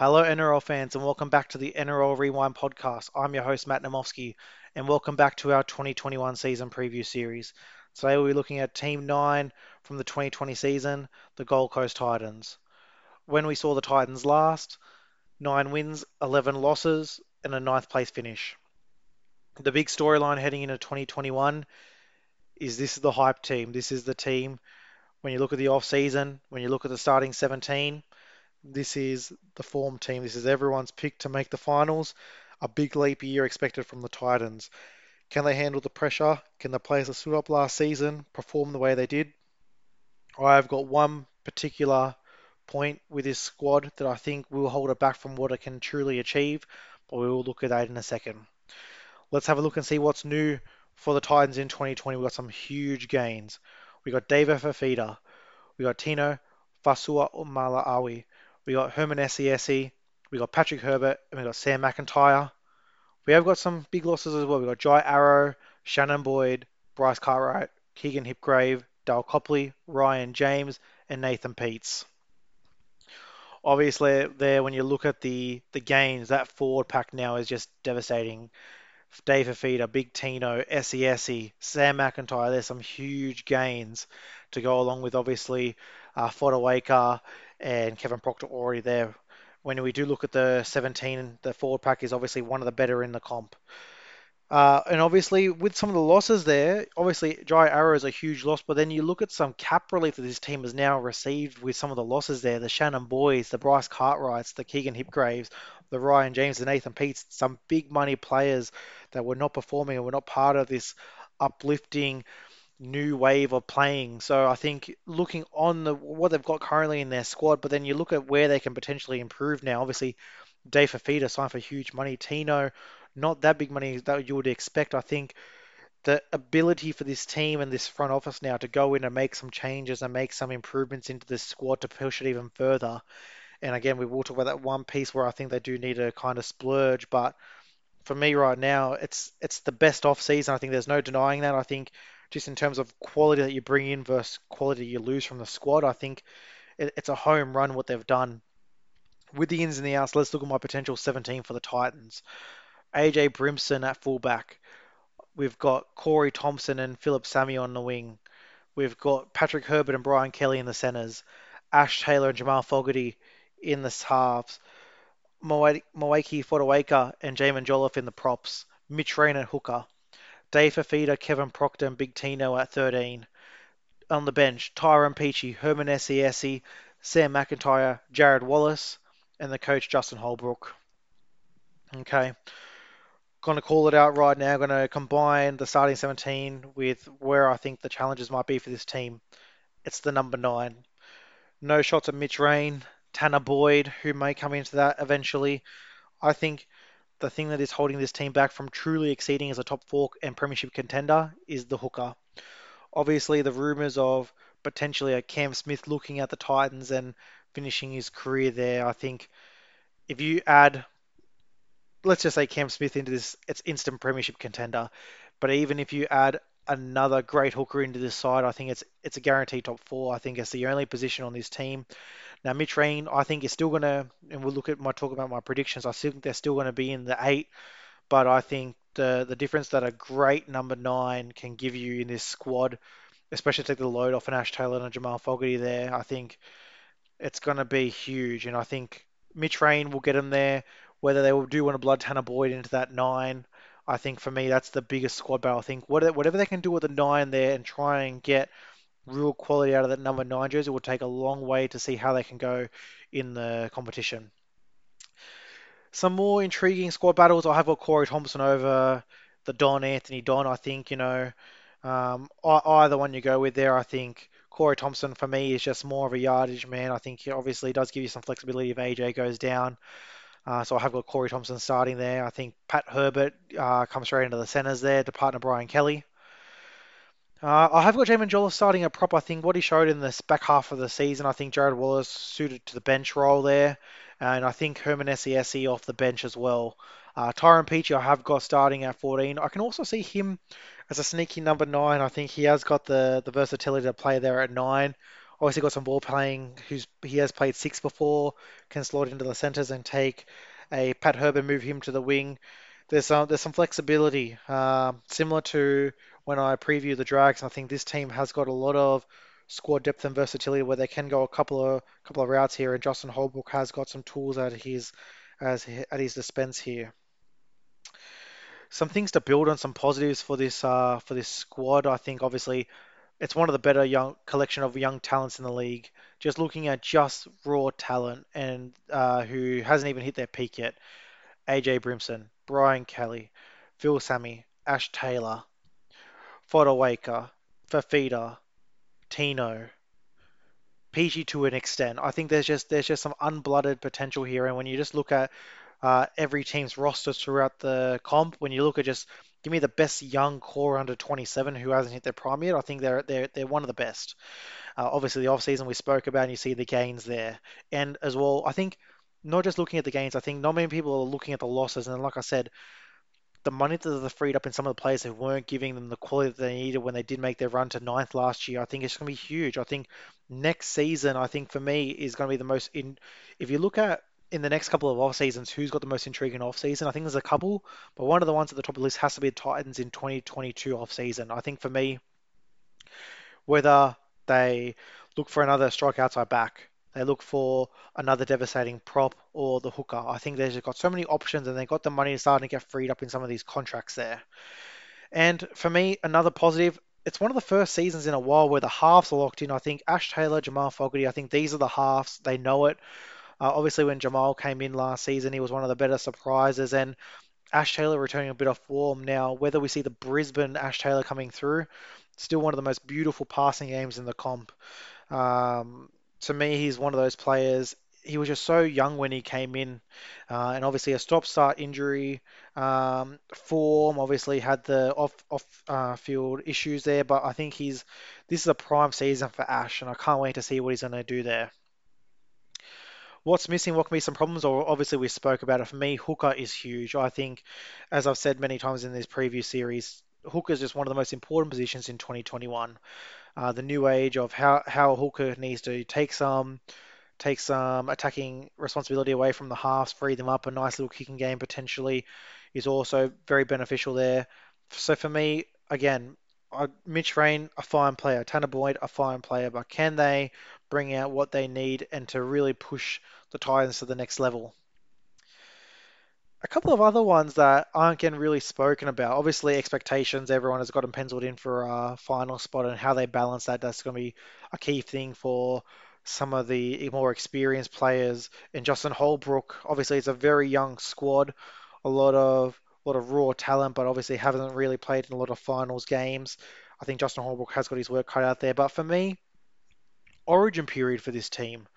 Hello, NRL fans, and welcome back to the NRL Rewind podcast. I'm your host, Matt Namovsky, and welcome back to our 2021 season preview series. Today, we'll be looking at Team 9 from the 2020 season, the Gold Coast Titans. When we saw the Titans last, 9 wins, 11 losses, and a ninth place finish. The big storyline heading into 2021 is this is the hype team. This is the team. When you look at the off season, when you look at the starting 17, this is the form team. This is everyone's pick to make the finals. A big leap year expected from the Titans. Can they handle the pressure? Can the players that stood up last season perform the way they did? I've got one particular point with this squad that I think will hold it back from what it can truly achieve, but we will look at that in a second. Let's have a look and see what's new for the Titans in 2020. We've got some huge gains. We got David Fifita. We got Tino Fasua Malaawi. We got Herman Ese'ese, we got Patrick Herbert, and we got Sam McIntyre. We have got some big losses as well. We got Jai Arrow, Shannon Boyd, Bryce Cartwright, Keegan Hipgrave, Dale Copley, Ryan James, and Nathan Peats. Obviously, there when you look at the the gains, that forward pack now is just devastating. Dave Fifita, Big Tino, Ese'ese, Sam McIntyre. There's some huge gains to go along with obviously uh, Fotuaika and Kevin Proctor already there. When we do look at the 17, the forward pack is obviously one of the better in the comp. Uh, and obviously, with some of the losses there, obviously Jai Arrow is a huge loss, but then you look at some cap relief that this team has now received with some of the losses there. The Shannon Boyds, the Bryce Cartwrights, the Keegan Hipgraves, the Ryan James, the Nathan Peats, some big money players that were not performing and were not part of this uplifting new wave of playing. So I think looking on the what they've got currently in their squad, but then you look at where they can potentially improve now. Obviously, Dave Fifita signed for huge money. Tino, not that big money that you would expect. I think the ability for this team and this front office now to go in and make some changes and make some improvements into this squad to push it even further. And again, we will talk about that one piece where I think they do need to kind of splurge, but for me right now, it's it's the best off season. I think there's no denying that. I think just in terms of quality that you bring in versus quality you lose from the squad, I think it, it's a home run what they've done. With the ins and the outs, let's look at my potential 17 for the Titans. AJ Brimson at fullback. We've got Corey Thompson and Phillip Sami on the wing. We've got Patrick Herbert and Brian Kelly in the centres. Ash Taylor and Jamal Fogarty in the halves. Moeaki Fotuaika and Jaimin Jolliffe in the props. Mitch Rein at hooker. Dave Fifita, Kevin Proctor, and Big Tino at 13. On the bench, Tyrone Peachey, Herman Ese'ese, Sam McIntyre, Jarrod Wallace, and the coach Justin Holbrook. Okay. Going to call it out right now. Going to combine the starting 17 with where I think the challenges might be for this team. It's the number nine. No shots at Mitch Rein, Tanah Boyd, who may come into that eventually. I think the thing that is holding this team back from truly exceeding as a top four and premiership contender is the hooker. Obviously, the rumours of potentially a Cam Smith looking at the Titans and finishing his career there. I think if you add, let's just say Cam Smith into this, it's instant premiership contender. But even if you add another great hooker into this side, I think it's it's a guaranteed top four. I think it's the only position on this team now, Mitch Rein, I think is still going to, and we'll look at my talk about my predictions. I still think they're still going to be in the eight, but I think the the difference that a great number nine can give you in this squad, especially take the load off an Ash Taylor and a Jamal Fogarty there, I think it's going to be huge. And I think Mitch Rein will get them there. Whether they will do want to blood Tanah Boyd into that nine, I think for me that's the biggest squad battle. I think whatever they can do with the nine there and try and get real quality out of that number nine jersey will take a long way to see how they can go in the competition. Some more intriguing squad battles. I have got Corey Thompson over the Don Anthony Don. I think you know um, either one you go with there. I think Corey Thompson for me is just more of a yardage man. I think he obviously does give you some flexibility if AJ goes down. Uh, so I have got Corey Thompson starting there. I think Pat Herbert uh, comes straight into the centres there to partner Brian Kelly. Uh, I have got Jaimin Jolliffe starting a prop. I think what he showed in this back half of the season, I think Jarrod Wallace suited to the bench role there, and I think Herman Ese'ese off the bench as well. Uh, Tyrone Peachey, I have got starting at 14. I can also see him as a sneaky number nine. I think he has got the, the versatility to play there at nine. Obviously got some ball playing. Who's he has played six before, can slot into the centres and take a Pat Herbert, move him to the wing. There's some there's some flexibility, uh, similar to when I preview the Drags. I think this team has got a lot of squad depth and versatility where they can go a couple of couple of routes here, and Justin Holbrook has got some tools at his as at his dispense here. Some things to build on, some positives for this uh, for this squad. I think obviously it's one of the better young collection of young talents in the league. Just looking at just raw talent and uh, who hasn't even hit their peak yet. AJ Brimson, Brian Kelly, Phil Sami, Ash Taylor, Fotuaika, Fifita, Tino, PG to an extent. I think there's just there's just some unblooded potential here, and when you just look at uh, every team's rosters throughout the comp, when you look at just give me the best young core under 27 who hasn't hit their prime yet, I think they're they're they're one of the best. Uh, obviously, the off season we spoke about, and you see the gains there, and as well, I think not just looking at the gains, I think not many people are looking at the losses, and like I said, the money that they freed up in some of the players who weren't giving them the quality that they needed when they did make their run to ninth last year, I think it's going to be huge. I think next season, I think for me, is going to be the most in. If you look at in the next couple of off seasons, who's got the most intriguing off season? I think there's a couple, but one of the ones at the top of the list has to be the Titans in 2022 off season. I think for me, whether they look for another strike outside back, they look for another devastating prop or the hooker. I think they've got so many options and they've got the money to starting to get freed up in some of these contracts there. And for me, another positive, it's one of the first seasons in a while where the halves are locked in. I think Ash Taylor, Jamal Fogarty, I think these are the halves. They know it. Uh, obviously, when Jamal came in last season, he was one of the better surprises. And Ash Taylor returning a bit of form now. Whether we see the Brisbane Ash Taylor coming through, still one of the most beautiful passing games in the comp. Um, to me, he's one of those players. He was just so young when he came in, uh, and obviously a stop-start injury. Um, form obviously had the off off uh, field issues there, but I think he's this is a prime season for Ash, and I can't wait to see what he's going to do there. What's missing? What can be some problems? Or obviously we spoke about it. For me, hooker is huge. I think, as I've said many times in this preview series, hooker is just one of the most important positions in 2021. Uh, the new age of how how hooker needs to take some take some attacking responsibility away from the halves, free them up. A nice little kicking game potentially is also very beneficial there. So for me, again, uh, Mitch Rein, a fine player. Tanah Boyd, a fine player. But can they bring out what they need and to really push the Titans to the next level? A couple of other ones that aren't getting really spoken about. Obviously, expectations. Everyone has got them penciled in for a final spot, and how they balance that. That's going to be a key thing for some of the more experienced players. And Justin Holbrook, obviously, it's a very young squad. A lot of a lot of raw talent, but obviously haven't really played in a lot of finals games. I think Justin Holbrook has got his work cut out there. But for me, origin period for this team.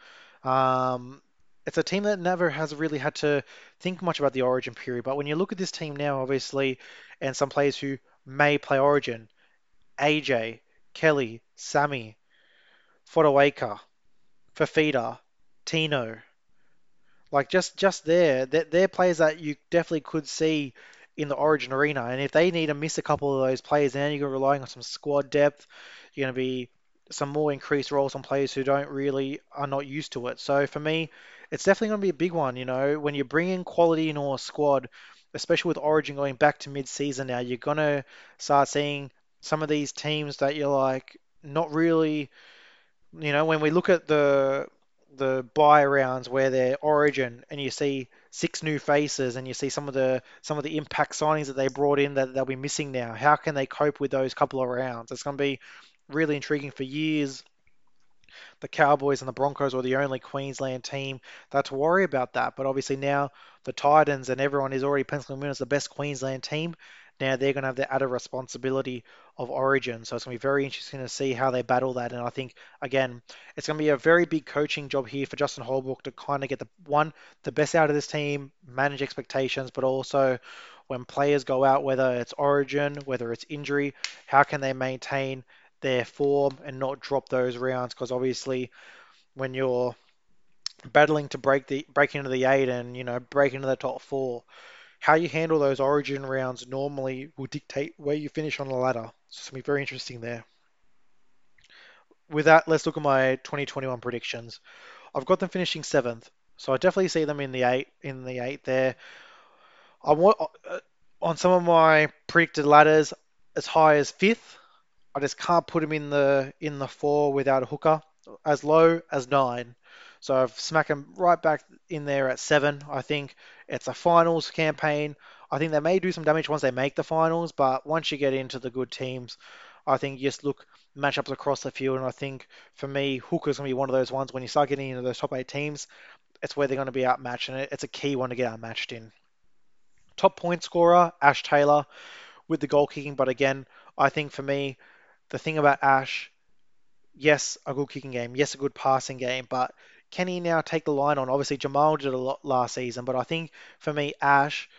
Um, it's a team that never has really had to think much about the origin period. But when you look at this team now, obviously, and some players who may play origin, AJ, Kelly, Sami, Fotuaika, Fifita, Tino, like just just there, they're, they're players that you definitely could see in the Origin arena. And if they need to miss a couple of those players, then you're relying on some squad depth. You're going to be some more increased roles on players who don't really are not used to it. So for me, it's definitely going to be a big one. You know, when you bring in quality in a squad, especially with Origin going back to mid-season now, you're going to start seeing some of these teams that you're like not really. You know, when we look at the the buy rounds where they're Origin and you see six new faces and you see some of the some of the impact signings that they brought in that they'll be missing now. How can they cope with those couple of rounds? It's going to be really intriguing for years the Cowboys and the Broncos were the only Queensland team that to worry about that. But obviously now the Titans and everyone is already penciling them in as the best Queensland team. Now they're going to have the added responsibility of Origin. So it's going to be very interesting to see how they battle that. And I think, again, it's going to be a very big coaching job here for Justin Holbrook to kind of get the one, the best out of this team, manage expectations, but also when players go out, whether it's Origin, whether it's injury, how can they maintain their form and not drop those rounds because obviously when you're battling to break the break into the eight and you know break into the top four, how you handle those origin rounds normally will dictate where you finish on the ladder. So it's gonna be very interesting there. with that, let's look at my 2021 predictions. I've got them finishing seventh, so I definitely see them in the eight in the eight there. I want uh, on some of my predicted ladders as high as fifth. I just can't put him in the in the four without a hooker. As low as nine. So I've smacked him right back in there at seven. I think it's a finals campaign. I think they may do some damage once they make the finals, but once you get into the good teams, I think you just look matchups across the field, and I think for me, Hooker's gonna be one of those ones when you start getting into those top eight teams, it's where they're going to be outmatched, and it's a key one to get outmatched in. Top point scorer, Ash Taylor, with the goal kicking, but again, I think for me, the thing about Ash, yes, a good kicking game, yes, a good passing game, but can he now take the line on? Obviously, Jamal did a lot last season, but I think for me, Ash,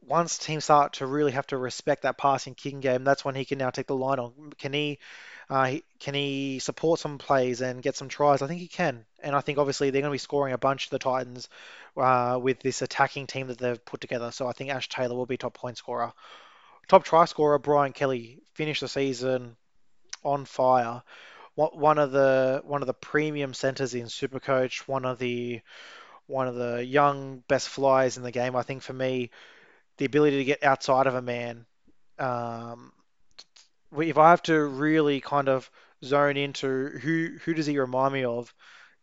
once teams start to really have to respect that passing kicking game, that's when he can now take the line on. Can he, uh, can he support some plays and get some tries? I think he can, and I think obviously they're going to be scoring a bunch of the Titans uh, with this attacking team that they've put together. So I think Ash Taylor will be top point scorer. Top try scorer Brian Kelly finished the season on fire. One of the one of the premium centers in Supercoach, one of the one of the young best flyers in the game. I think for me, the ability to get outside of a man. Um, if I have to really kind of zone into who who does he remind me of,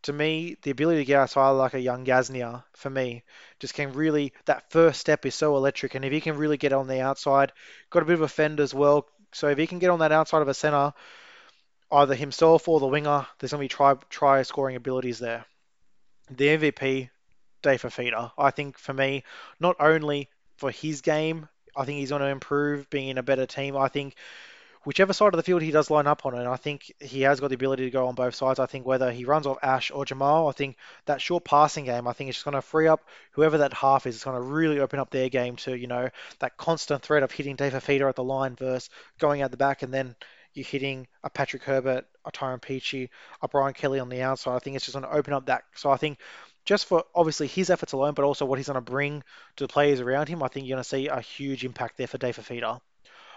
to me, the ability to get outside like a young Gasnier, for me, just can really, that first step is so electric. And if he can really get on the outside, got a bit of a fend as well. So if he can get on that outside of a center, either himself or the winger, there's going to be try, try scoring abilities there. The MVP, Dave Fifita. I think for me, not only for his game, I think he's going to improve being in a better team. I think whichever side of the field he does line up on, and I think he has got the ability to go on both sides. I think whether he runs off Ash or Jamal, I think that short passing game, I think it's just going to free up whoever that half is. It's going to really open up their game to, you know, that constant threat of hitting Dave Fifita at the line versus going out the back and then you're hitting a Patrick Herbert, a Tyrone Peachey, a Brian Kelly on the outside. I think it's just going to open up that. So I think just for obviously his efforts alone, but also what he's going to bring to the players around him, I think you're going to see a huge impact there for Dave Fifita.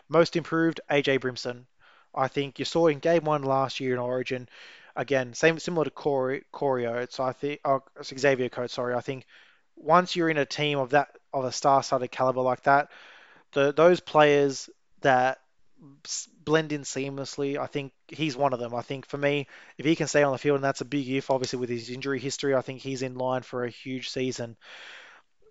Most improved, AJ Brimson. I think you saw in game one last year in Origin, again, same similar to Corey, Corey Oates. I think oh, Xavier Coates. Sorry, I think once you're in a team of that of a star-studded caliber like that, the those players that blend in seamlessly. I think he's one of them. I think for me, if he can stay on the field, and that's a big if, obviously with his injury history, I think he's in line for a huge season.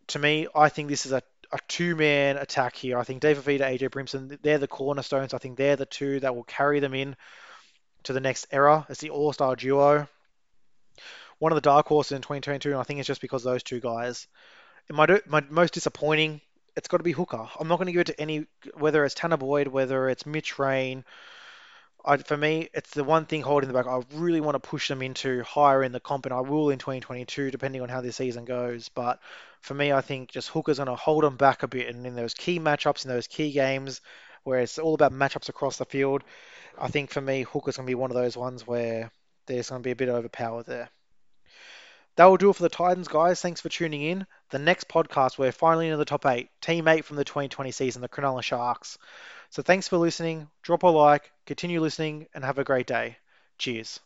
To me, I think this is a, a two-man attack here. I think David Fifita, AJ Brimson, they're the cornerstones. I think they're the two that will carry them in to the next era. It's the all-star duo. One of the dark horses in 2022, and I think it's just because those two guys. My, my most disappointing it's got to be Hooker. I'm not going to give it to any, whether it's Tanah Boyd, whether it's Mitch Rein. I, for me, it's the one thing holding the back. I really want to push them into higher in the comp, and I will in 2022, depending on how this season goes. But for me, I think just Hooker's going to hold them back a bit, and in those key matchups, in those key games, where it's all about matchups across the field, I think for me, Hooker's going to be one of those ones where there's going to be a bit overpowered there. That will do it for the Titans, guys. Thanks for tuning in. The next podcast, we're finally in the top eight, team eight from the 2020 season, the Cronulla Sharks. So thanks for listening. Drop a like, continue listening, and have a great day. Cheers.